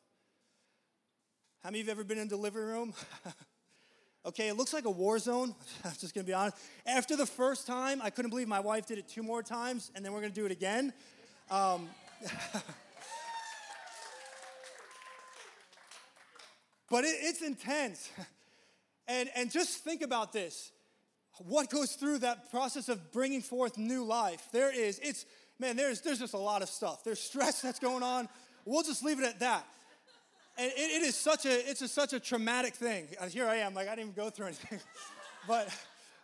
How many of you have ever been in delivery room? <laughs> Okay, it looks like a war zone. <laughs> I'm just gonna be honest. After the first time, I couldn't believe my wife did it two more times, and then we're gonna do it again. Um, <laughs> but it, it's intense. And, and just think about this what goes through that process of bringing forth new life. There is, it's, man, there's, there's just a lot of stuff. There's stress that's going on. We'll just leave it at that. And it, it is such a, it's a, such a traumatic thing. Uh, here I am, like I didn't even go through anything. <laughs> but,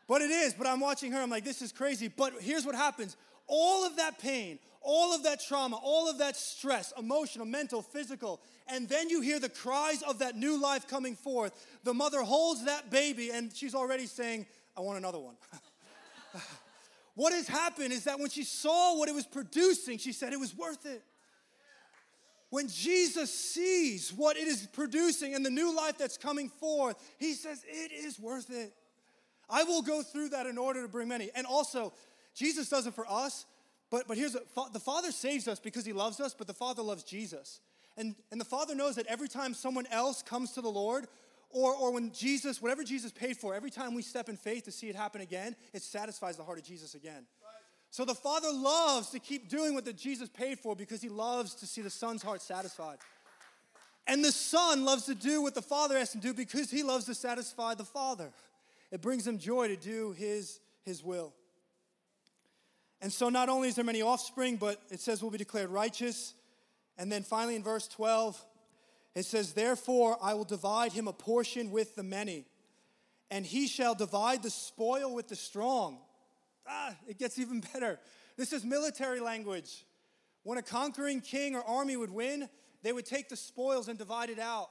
but it is, but I'm watching her, I'm like, this is crazy. But here's what happens. All of that pain, all of that trauma, all of that stress, emotional, mental, physical, and then you hear the cries of that new life coming forth. The mother holds that baby and she's already saying, I want another one. <laughs> what has happened is that when she saw what it was producing, she said it was worth it. When Jesus sees what it is producing and the new life that's coming forth, he says, It is worth it. I will go through that in order to bring many. And also, Jesus does it for us, but, but here's a, the Father saves us because he loves us, but the Father loves Jesus. And, and the Father knows that every time someone else comes to the Lord, or, or when Jesus, whatever Jesus paid for, every time we step in faith to see it happen again, it satisfies the heart of Jesus again. So the Father loves to keep doing what the Jesus paid for because he loves to see the Son's heart satisfied. And the Son loves to do what the Father has to do because he loves to satisfy the Father. It brings him joy to do his, his will. And so not only is there many offspring, but it says we'll be declared righteous. And then finally in verse 12, it says, Therefore I will divide him a portion with the many, and he shall divide the spoil with the strong ah, it gets even better. This is military language. When a conquering king or army would win, they would take the spoils and divide it out.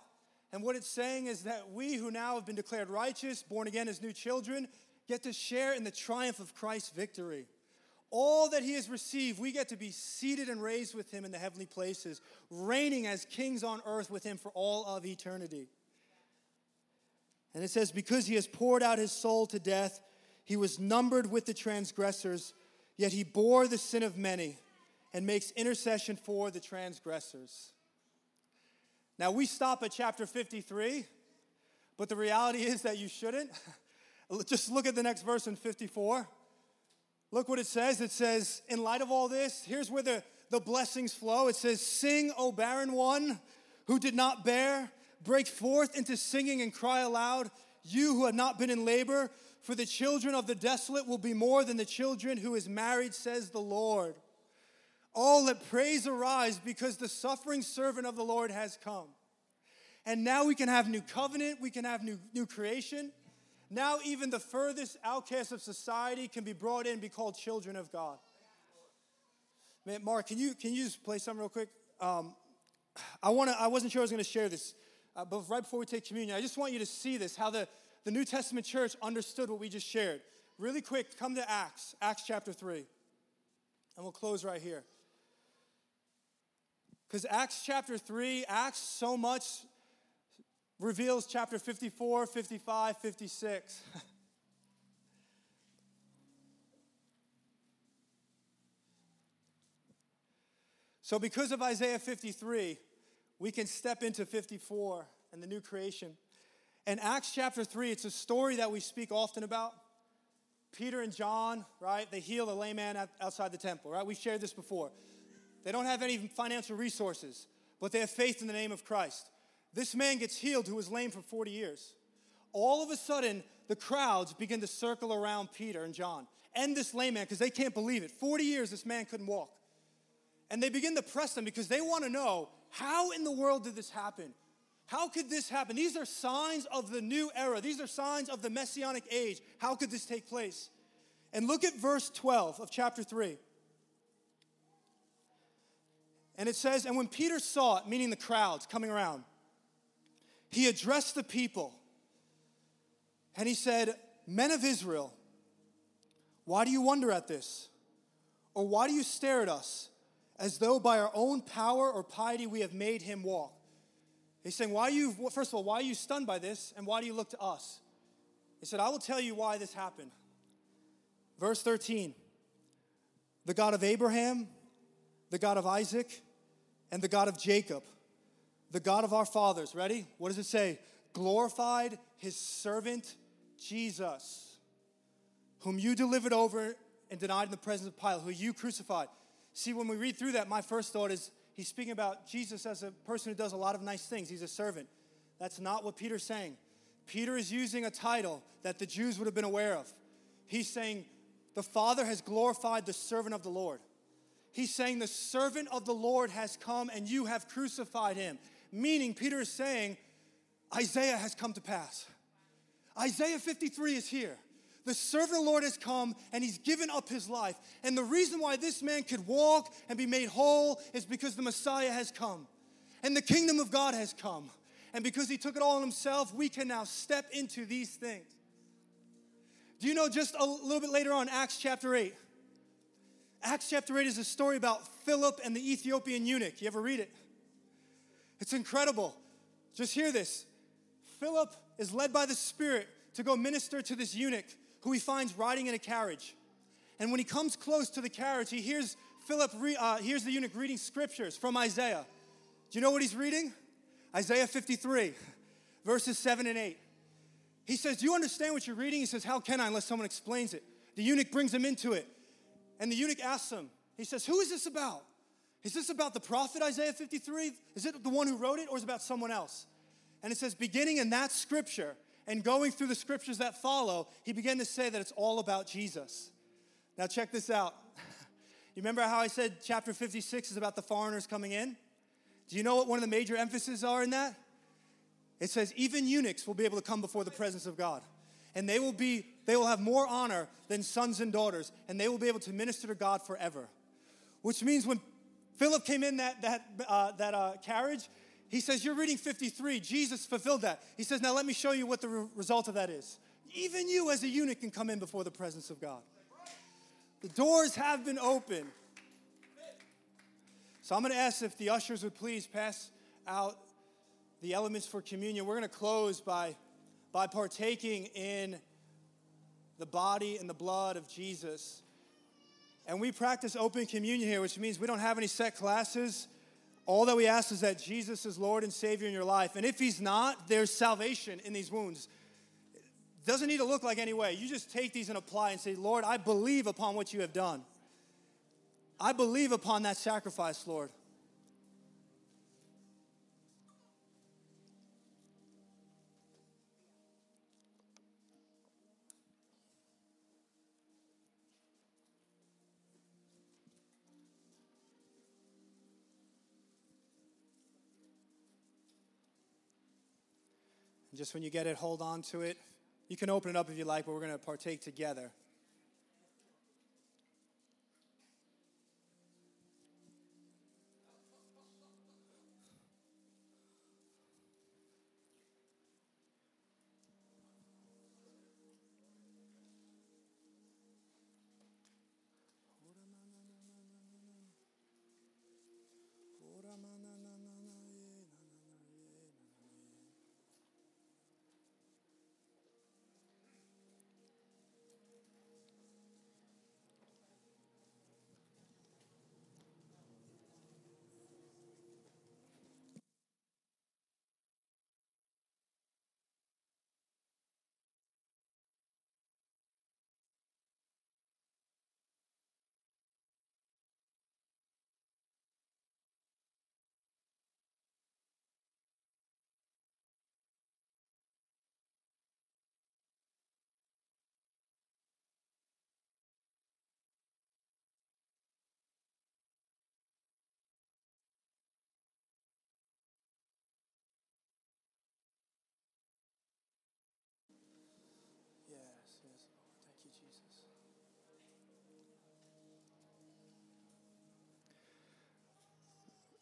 And what it's saying is that we who now have been declared righteous, born again as new children, get to share in the triumph of Christ's victory. All that he has received, we get to be seated and raised with him in the heavenly places, reigning as kings on earth with him for all of eternity. And it says, Because he has poured out his soul to death, he was numbered with the transgressors, yet he bore the sin of many and makes intercession for the transgressors. Now, we stop at chapter 53, but the reality is that you shouldn't. <laughs> Just look at the next verse in 54. Look what it says. It says, in light of all this, here's where the, the blessings flow. It says, Sing, O barren one who did not bear, break forth into singing and cry aloud, you who have not been in labor. For the children of the desolate will be more than the children who is married, says the Lord. Oh, let praise arise because the suffering servant of the Lord has come. And now we can have new covenant, we can have new, new creation. Now, even the furthest outcasts of society can be brought in and be called children of God. Man, Mark, can you, can you just play something real quick? Um, I, wanna, I wasn't sure I was going to share this, uh, but right before we take communion, I just want you to see this how the, the New Testament church understood what we just shared. Really quick, come to Acts, Acts chapter 3. And we'll close right here. Because Acts chapter 3, Acts so much reveals chapter 54, 55, 56. <laughs> so, because of Isaiah 53, we can step into 54 and the new creation. In Acts chapter 3, it's a story that we speak often about. Peter and John, right? They heal a lame man outside the temple, right? We've shared this before. They don't have any financial resources, but they have faith in the name of Christ. This man gets healed who was lame for 40 years. All of a sudden, the crowds begin to circle around Peter and John. and this lame man because they can't believe it. 40 years this man couldn't walk. And they begin to press them because they want to know how in the world did this happen? How could this happen? These are signs of the new era. These are signs of the messianic age. How could this take place? And look at verse 12 of chapter 3. And it says, And when Peter saw it, meaning the crowds coming around, he addressed the people and he said, Men of Israel, why do you wonder at this? Or why do you stare at us as though by our own power or piety we have made him walk? He's saying, Why you, first of all, why are you stunned by this and why do you look to us? He said, I will tell you why this happened. Verse 13 The God of Abraham, the God of Isaac, and the God of Jacob, the God of our fathers. Ready? What does it say? Glorified his servant Jesus, whom you delivered over and denied in the presence of Pilate, who you crucified. See, when we read through that, my first thought is he's speaking about Jesus as a person who does a lot of nice things. He's a servant. That's not what Peter's saying. Peter is using a title that the Jews would have been aware of. He's saying, The Father has glorified the servant of the Lord. He's saying, The servant of the Lord has come and you have crucified him. Meaning, Peter is saying, Isaiah has come to pass. Isaiah 53 is here. The servant of the Lord has come and he's given up his life. And the reason why this man could walk and be made whole is because the Messiah has come and the kingdom of God has come. And because he took it all on himself, we can now step into these things. Do you know just a little bit later on, Acts chapter 8? Acts chapter 8 is a story about Philip and the Ethiopian eunuch. You ever read it? It's incredible. Just hear this. Philip is led by the Spirit to go minister to this eunuch who he finds riding in a carriage. And when he comes close to the carriage, he hears Philip re- uh, hears the eunuch reading scriptures from Isaiah. Do you know what he's reading? Isaiah 53, verses 7 and 8. He says, Do you understand what you're reading? He says, How can I unless someone explains it? The eunuch brings him into it. And the eunuch asks him, He says, Who is this about? Is this about the prophet Isaiah 53? Is it the one who wrote it or is it about someone else? And it says, beginning in that scripture and going through the scriptures that follow, he began to say that it's all about Jesus. Now, check this out. <laughs> You remember how I said chapter 56 is about the foreigners coming in? Do you know what one of the major emphases are in that? It says, even eunuchs will be able to come before the presence of God. And they will be, they will have more honor than sons and daughters, and they will be able to minister to God forever. Which means when Philip came in that, that, uh, that uh, carriage, he says, You're reading 53. Jesus fulfilled that. He says, Now let me show you what the re- result of that is. Even you, as a eunuch, can come in before the presence of God. The doors have been opened. So I'm going to ask if the ushers would please pass out the elements for communion. We're going to close by, by partaking in the body and the blood of Jesus. And we practice open communion here, which means we don't have any set classes. All that we ask is that Jesus is Lord and Savior in your life. And if He's not, there's salvation in these wounds. It doesn't need to look like any way. You just take these and apply and say, Lord, I believe upon what you have done. I believe upon that sacrifice, Lord. Just when you get it, hold on to it. You can open it up if you like, but we're going to partake together.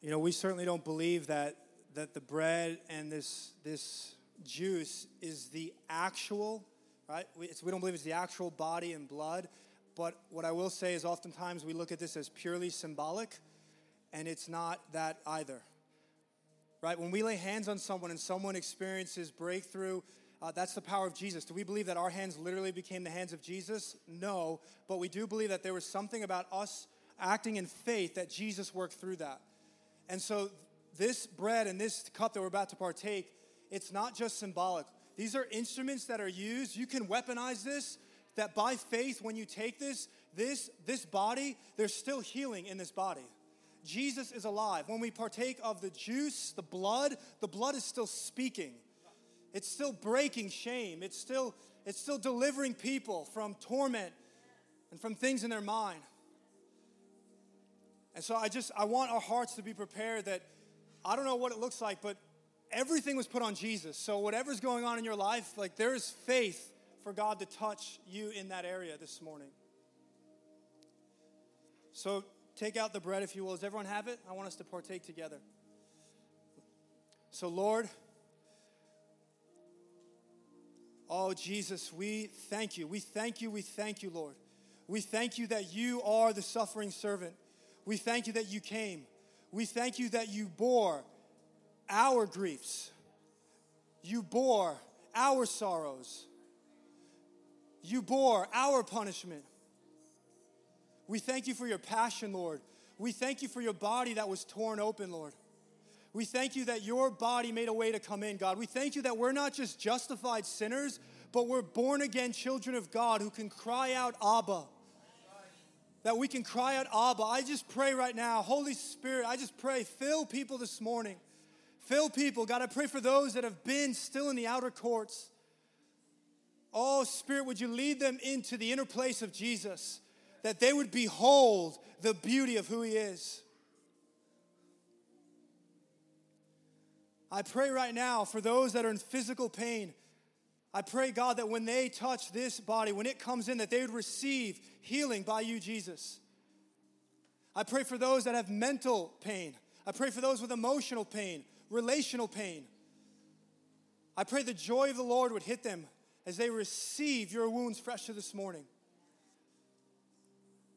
You know, we certainly don't believe that, that the bread and this, this juice is the actual, right? We, we don't believe it's the actual body and blood. But what I will say is oftentimes we look at this as purely symbolic, and it's not that either. Right? When we lay hands on someone and someone experiences breakthrough, uh, that's the power of Jesus. Do we believe that our hands literally became the hands of Jesus? No, but we do believe that there was something about us acting in faith that Jesus worked through that. And so, this bread and this cup that we're about to partake, it's not just symbolic. These are instruments that are used. You can weaponize this, that by faith, when you take this, this, this body, there's still healing in this body. Jesus is alive. When we partake of the juice, the blood, the blood is still speaking. It's still breaking shame. It's still, it's still delivering people from torment and from things in their mind. And so I just I want our hearts to be prepared that I don't know what it looks like, but everything was put on Jesus. So whatever's going on in your life, like there is faith for God to touch you in that area this morning. So take out the bread, if you will. Does everyone have it? I want us to partake together. So, Lord, oh, Jesus, we thank you. We thank you. We thank you, Lord. We thank you that you are the suffering servant. We thank you that you came. We thank you that you bore our griefs. You bore our sorrows. You bore our punishment. We thank you for your passion, Lord. We thank you for your body that was torn open, Lord. We thank you that your body made a way to come in, God. We thank you that we're not just justified sinners, but we're born again children of God who can cry out, Abba that we can cry out, Abba. I just pray right now, Holy Spirit, I just pray, fill people this morning. Fill people. God, I pray for those that have been still in the outer courts. Oh, Spirit, would you lead them into the inner place of Jesus, that they would behold the beauty of who He is. I pray right now for those that are in physical pain. I pray, God, that when they touch this body, when it comes in, that they would receive healing by you, Jesus. I pray for those that have mental pain. I pray for those with emotional pain, relational pain. I pray the joy of the Lord would hit them as they receive your wounds fresh to this morning.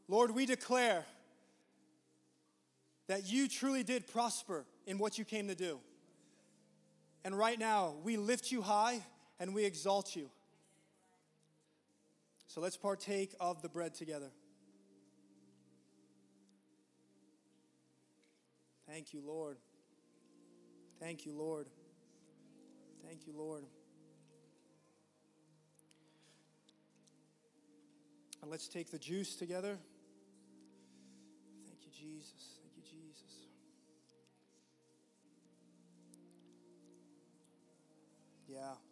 Lord, we declare that you truly did prosper in what you came to do. And right now, we lift you high and we exalt you. So let's partake of the bread together. Thank you, Lord. Thank you, Lord. Thank you, Lord. And let's take the juice together. Thank you, Jesus. Thank you, Jesus. Yeah.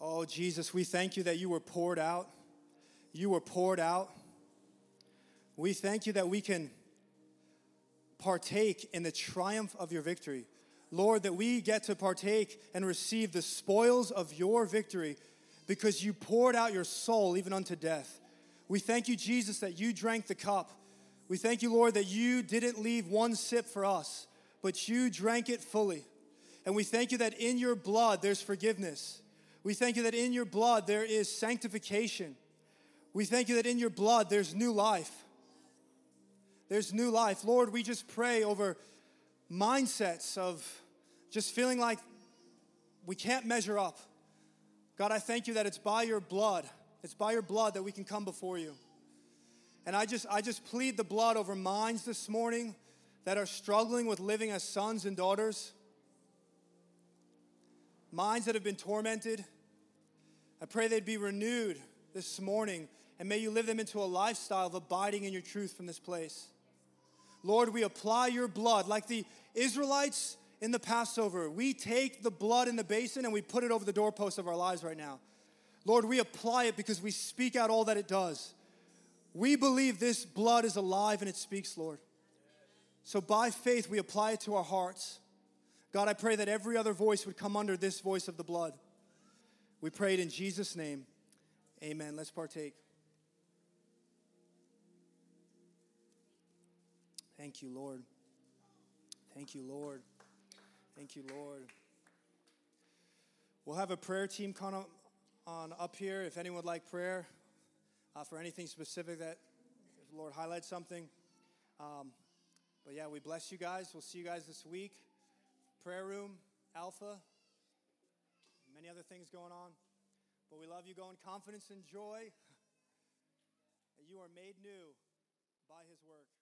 Oh, Jesus, we thank you that you were poured out. You were poured out. We thank you that we can partake in the triumph of your victory. Lord, that we get to partake and receive the spoils of your victory because you poured out your soul even unto death. We thank you, Jesus, that you drank the cup. We thank you, Lord, that you didn't leave one sip for us, but you drank it fully. And we thank you that in your blood there's forgiveness. We thank you that in your blood there is sanctification. We thank you that in your blood there's new life. There's new life. Lord, we just pray over mindsets of just feeling like we can't measure up. God, I thank you that it's by your blood. It's by your blood that we can come before you. And I just I just plead the blood over minds this morning that are struggling with living as sons and daughters minds that have been tormented. I pray they'd be renewed this morning, and may you live them into a lifestyle of abiding in your truth from this place. Lord, we apply your blood like the Israelites in the Passover. We take the blood in the basin and we put it over the doorpost of our lives right now. Lord, we apply it because we speak out all that it does. We believe this blood is alive and it speaks, Lord. So by faith, we apply it to our hearts. God, I pray that every other voice would come under this voice of the blood. We pray it in Jesus' name. Amen. Let's partake. Thank you, Lord. Thank you, Lord. Thank you, Lord. We'll have a prayer team come on, on up here if anyone would like prayer uh, for anything specific that if the Lord highlights something. Um, but yeah, we bless you guys. We'll see you guys this week. Prayer room, Alpha, many other things going on. But we love you. Go in confidence and joy <laughs> you are made new by his work.